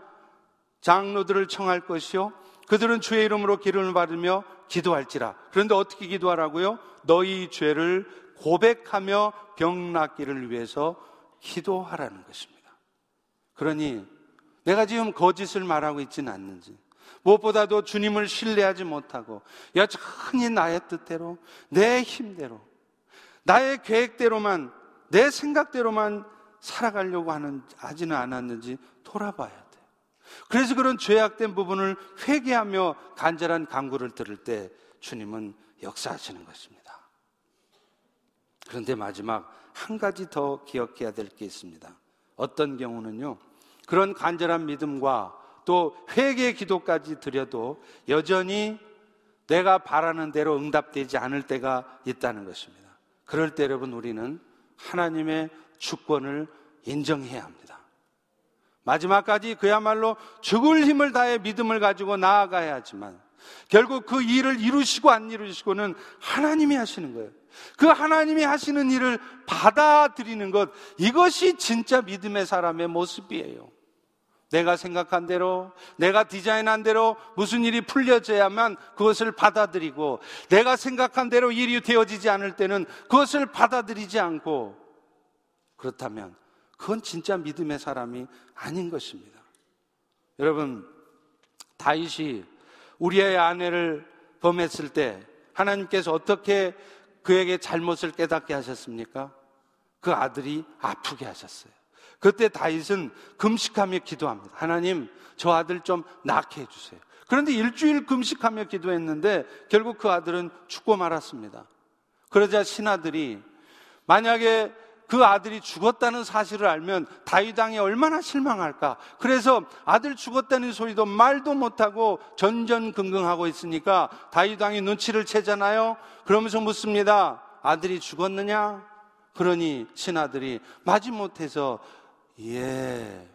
장로들을 청할 것이요 그들은 주의 이름으로 기름을 받으며 기도할지라. 그런데 어떻게 기도하라고요? 너희 죄를 고백하며 병 낫기를 위해서 기도하라는 것입니다. 그러니 내가 지금 거짓을 말하고 있지는 않는지 무엇보다도 주님을 신뢰하지 못하고 여전히 나의 뜻대로 내 힘대로 나의 계획대로만 내 생각대로만 살아가려고 하는 하지는 않았는지 돌아봐야 돼. 그래서 그런 죄악된 부분을 회개하며 간절한 강구를 들을 때 주님은 역사하시는 것입니다. 그런데 마지막 한 가지 더 기억해야 될 게 있습니다. 어떤 경우는요. 그런 간절한 믿음과 또 회개 기도까지 드려도 여전히 내가 바라는 대로 응답되지 않을 때가 있다는 것입니다. 그럴 때 여러분 우리는 하나님의 주권을 인정해야 합니다. 마지막까지 그야말로 죽을 힘을 다해 믿음을 가지고 나아가야 하지만 결국 그 일을 이루시고 안 이루시고는 하나님이 하시는 거예요. 그 하나님이 하시는 일을 받아들이는 것, 이것이 진짜 믿음의 사람의 모습이에요. 내가 생각한 대로, 내가 디자인한 대로 무슨 일이 풀려져야만 그것을 받아들이고, 내가 생각한 대로 일이 되어지지 않을 때는 그것을 받아들이지 않고, 그렇다면 그건 진짜 믿음의 사람이 아닌 것입니다. 여러분, 다윗이 우리의 아내를 범했을 때 하나님께서 어떻게 그에게 잘못을 깨닫게 하셨습니까? 그 아들이 아프게 하셨어요. 그때 다윗은 금식하며 기도합니다. 하나님, 저 아들 좀 낳게 해주세요. 그런데 일주일 금식하며 기도했는데 결국 그 아들은 죽고 말았습니다. 그러자 신하들이 만약에 그 아들이 죽었다는 사실을 알면 다윗왕이 얼마나 실망할까. 그래서 아들 죽었다는 소리도 말도 못하고 전전긍긍하고 있으니까 다윗왕이 눈치를 채잖아요. 그러면서 묻습니다. 아들이 죽었느냐? 그러니 신하들이 마지못해서 예,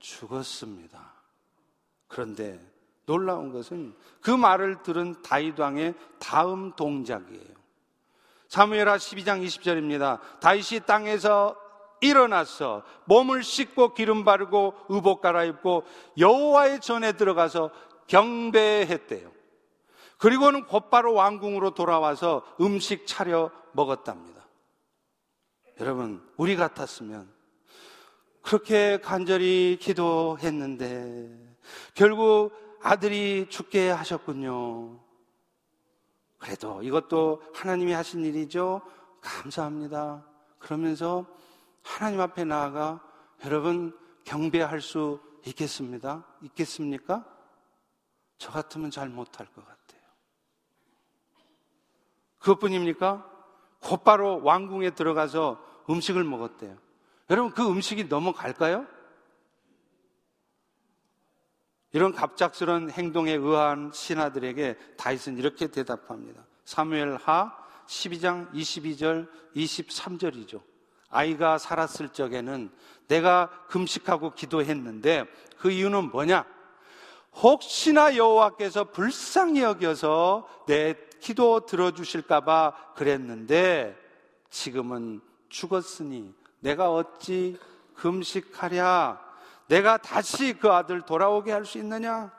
죽었습니다. 그런데 놀라운 것은 그 말을 들은 다윗 왕의 다음 동작이에요. 사무엘하 12장 20절입니다. 다윗이 땅에서 일어나서 몸을 씻고 기름 바르고 의복 갈아입고 여호와의 전에 들어가서 경배했대요. 그리고는 곧바로 왕궁으로 돌아와서 음식 차려 먹었답니다. 여러분, 우리 같았으면 그렇게 간절히 기도했는데 결국 아들이 죽게 하셨군요. 그래도 이것도 하나님이 하신 일이죠. 감사합니다. 그러면서 하나님 앞에 나아가 여러분 경배할 수 있겠습니다. 있겠습니까? 저 같으면 잘 못할 것 같아요. 그것뿐입니까? 곧바로 왕궁에 들어가서 음식을 먹었대요. 여러분 그 음식이 넘어갈까요? 이런 갑작스런 행동에 의한 신하들에게 다윗은 이렇게 대답합니다. 사무엘 하 12장 22절 23절이죠. 아이가 살았을 적에는 내가 금식하고 기도했는데 그 이유는 뭐냐? 혹시나 여호와께서 불쌍히 여겨서 내 기도 들어주실까봐 그랬는데 지금은 죽었으니 내가 어찌 금식하랴? 내가 다시 그 아들 돌아오게 할 수 있느냐?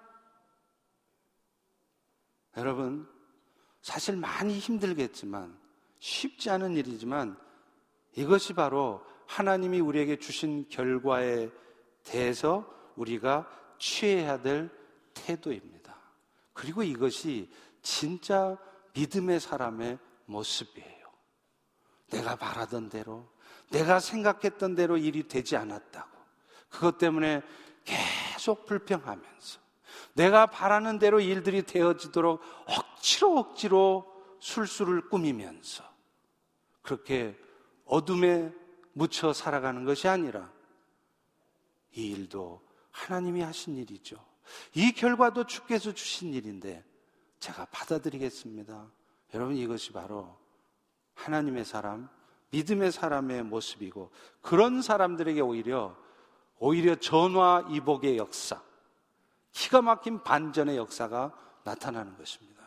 여러분, 사실 많이 힘들겠지만, 쉽지 않은 일이지만, 이것이 바로 하나님이 우리에게 주신 결과에 대해서 우리가 취해야 될 태도입니다. 그리고 이것이 진짜 믿음의 사람의 모습이에요. 내가 바라던 대로, 내가 생각했던 대로 일이 되지 않았다고. 그것 때문에 계속 불평하면서 내가 바라는 대로 일들이 되어지도록 억지로 억지로 술수를 꾸미면서 그렇게 어둠에 묻혀 살아가는 것이 아니라 이 일도 하나님이 하신 일이죠. 이 결과도 주께서 주신 일인데 제가 받아들이겠습니다. 여러분 이것이 바로 하나님의 사람, 믿음의 사람의 모습이고 그런 사람들에게 오히려 오히려 전화 이복의 역사, 기가 막힌 반전의 역사가 나타나는 것입니다.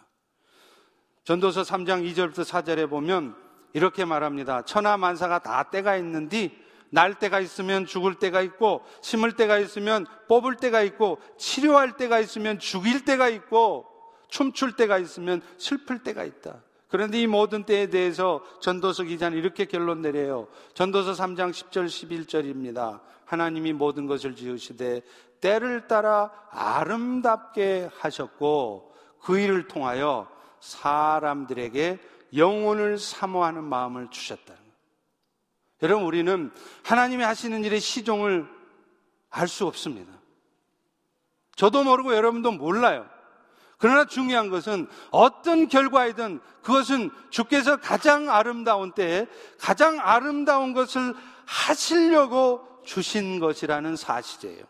전도서 3장 2절부터 4절에 보면 이렇게 말합니다. 천하 만사가 다 때가 있는디 날 때가 있으면 죽을 때가 있고 심을 때가 있으면 뽑을 때가 있고 치료할 때가 있으면 죽일 때가 있고 춤출 때가 있으면 슬플 때가 있다. 그런데 이 모든 때에 대해서 전도서 기자는 이렇게 결론 내려요. 전도서 3장 10절 11절입니다. 하나님이 모든 것을 지으시되 때를 따라 아름답게 하셨고 그 일을 통하여 사람들에게 영혼을 사모하는 마음을 주셨다는 거예요. 여러분 우리는 하나님이 하시는 일의 시종을 알 수 없습니다. 저도 모르고 여러분도 몰라요. 그러나 중요한 것은 어떤 결과이든 그것은 주께서 가장 아름다운 때에 가장 아름다운 것을 하시려고 주신 것이라는 사실이에요.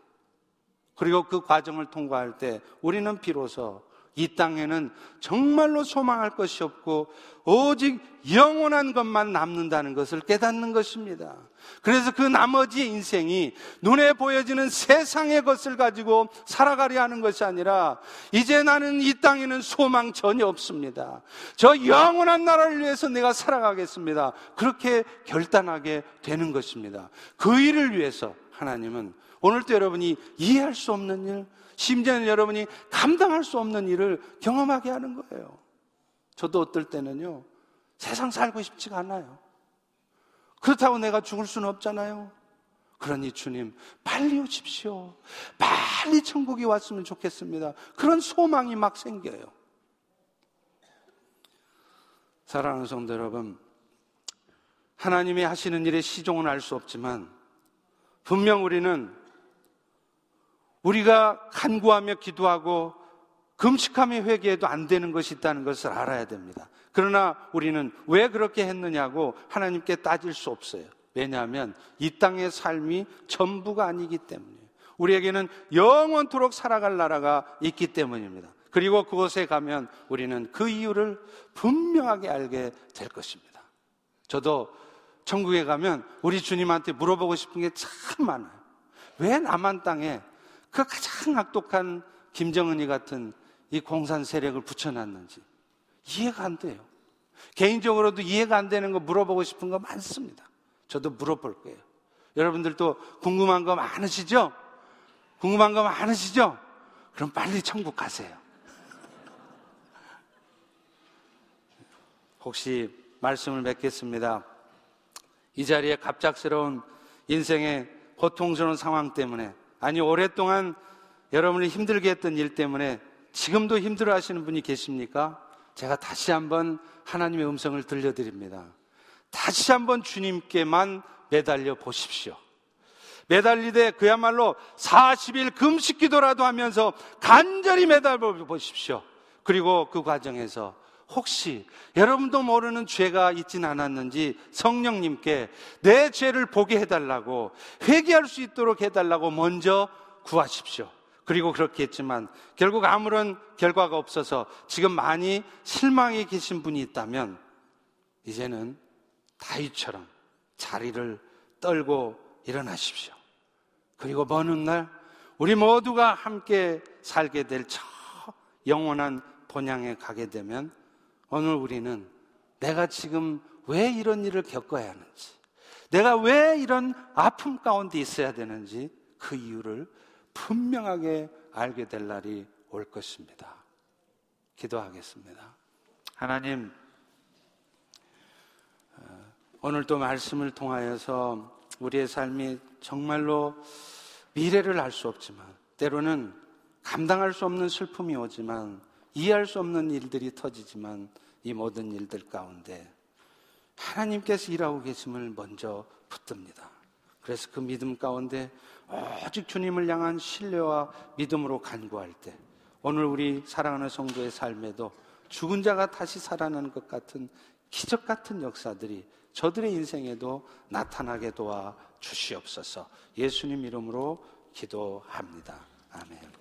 그리고 그 과정을 통과할 때 우리는 비로소 이 땅에는 정말로 소망할 것이 없고 오직 영원한 것만 남는다는 것을 깨닫는 것입니다. 그래서 그 나머지 인생이 눈에 보여지는 세상의 것을 가지고 살아가려 하는 것이 아니라 이제 나는 이 땅에는 소망 전혀 없습니다. 저 영원한 나라를 위해서 내가 살아가겠습니다. 그렇게 결단하게 되는 것입니다. 그 일을 위해서 하나님은 오늘도 여러분이 이해할 수 없는 일, 심지어는 여러분이 감당할 수 없는 일을 경험하게 하는 거예요. 저도 어떨 때는요, 세상 살고 싶지가 않아요. 그렇다고 내가 죽을 수는 없잖아요. 그러니 주님, 빨리 오십시오. 빨리 천국이 왔으면 좋겠습니다. 그런 소망이 막 생겨요. 사랑하는 성도 여러분, 하나님이 하시는 일의 시종은 알 수 없지만, 분명 우리는 우리가 간구하며 기도하고 금식하며 회개해도 안 되는 것이 있다는 것을 알아야 됩니다. 그러나 우리는 왜 그렇게 했느냐고 하나님께 따질 수 없어요. 왜냐하면 이 땅의 삶이 전부가 아니기 때문이에요. 우리에게는 영원토록 살아갈 나라가 있기 때문입니다. 그리고 그곳에 가면 우리는 그 이유를 분명하게 알게 될 것입니다. 저도 천국에 가면 우리 주님한테 물어보고 싶은 게 참 많아요. 왜 남한 땅에 그 가장 악독한 김정은이 같은 이 공산 세력을 붙여놨는지 이해가 안 돼요. 개인적으로도 이해가 안 되는 거 물어보고 싶은 거 많습니다. 저도 물어볼 거예요. 여러분들도 궁금한 거 많으시죠? 궁금한 거 많으시죠? 그럼 빨리 천국 가세요. 혹시 말씀을 맺겠습니다. 이 자리에 갑작스러운 인생의 고통스러운 상황 때문에 아니, 오랫동안 여러분을 힘들게 했던 일 때문에 지금도 힘들어 하시는 분이 계십니까? 제가 다시 한번 하나님의 음성을 들려드립니다. 다시 한번 주님께만 매달려 보십시오. 매달리되 그야말로 40일 금식 기도라도 하면서 간절히 매달려 보십시오. 그리고 그 과정에서 혹시 여러분도 모르는 죄가 있진 않았는지 성령님께 내 죄를 보게 해달라고 회개할 수 있도록 해달라고 먼저 구하십시오. 그리고 그렇게 했지만 결국 아무런 결과가 없어서 지금 많이 실망해 계신 분이 있다면 이제는 다윗처럼 자리를 떨고 일어나십시오. 그리고 먼날 우리 모두가 함께 살게 될 저 영원한 본향에 가게 되면 오늘 우리는 내가 지금 왜 이런 일을 겪어야 하는지, 내가 왜 이런 아픔 가운데 있어야 되는지 그 이유를 분명하게 알게 될 날이 올 것입니다. 기도하겠습니다. 하나님, 어, 오늘 또 말씀을 통하여서 우리의 삶이 정말로 미래를 알 수 없지만, 때로는 감당할 수 없는 슬픔이 오지만, 이해할 수 없는 일들이 터지지만 이 모든 일들 가운데 하나님께서 일하고 계심을 먼저 붙듭니다. 그래서 그 믿음 가운데 오직 주님을 향한 신뢰와 믿음으로 간구할 때 오늘 우리 사랑하는 성도의 삶에도 죽은 자가 다시 살아나는 것 같은 기적 같은 역사들이 저들의 인생에도 나타나게 도와 주시옵소서 예수님 이름으로 기도합니다. 아멘.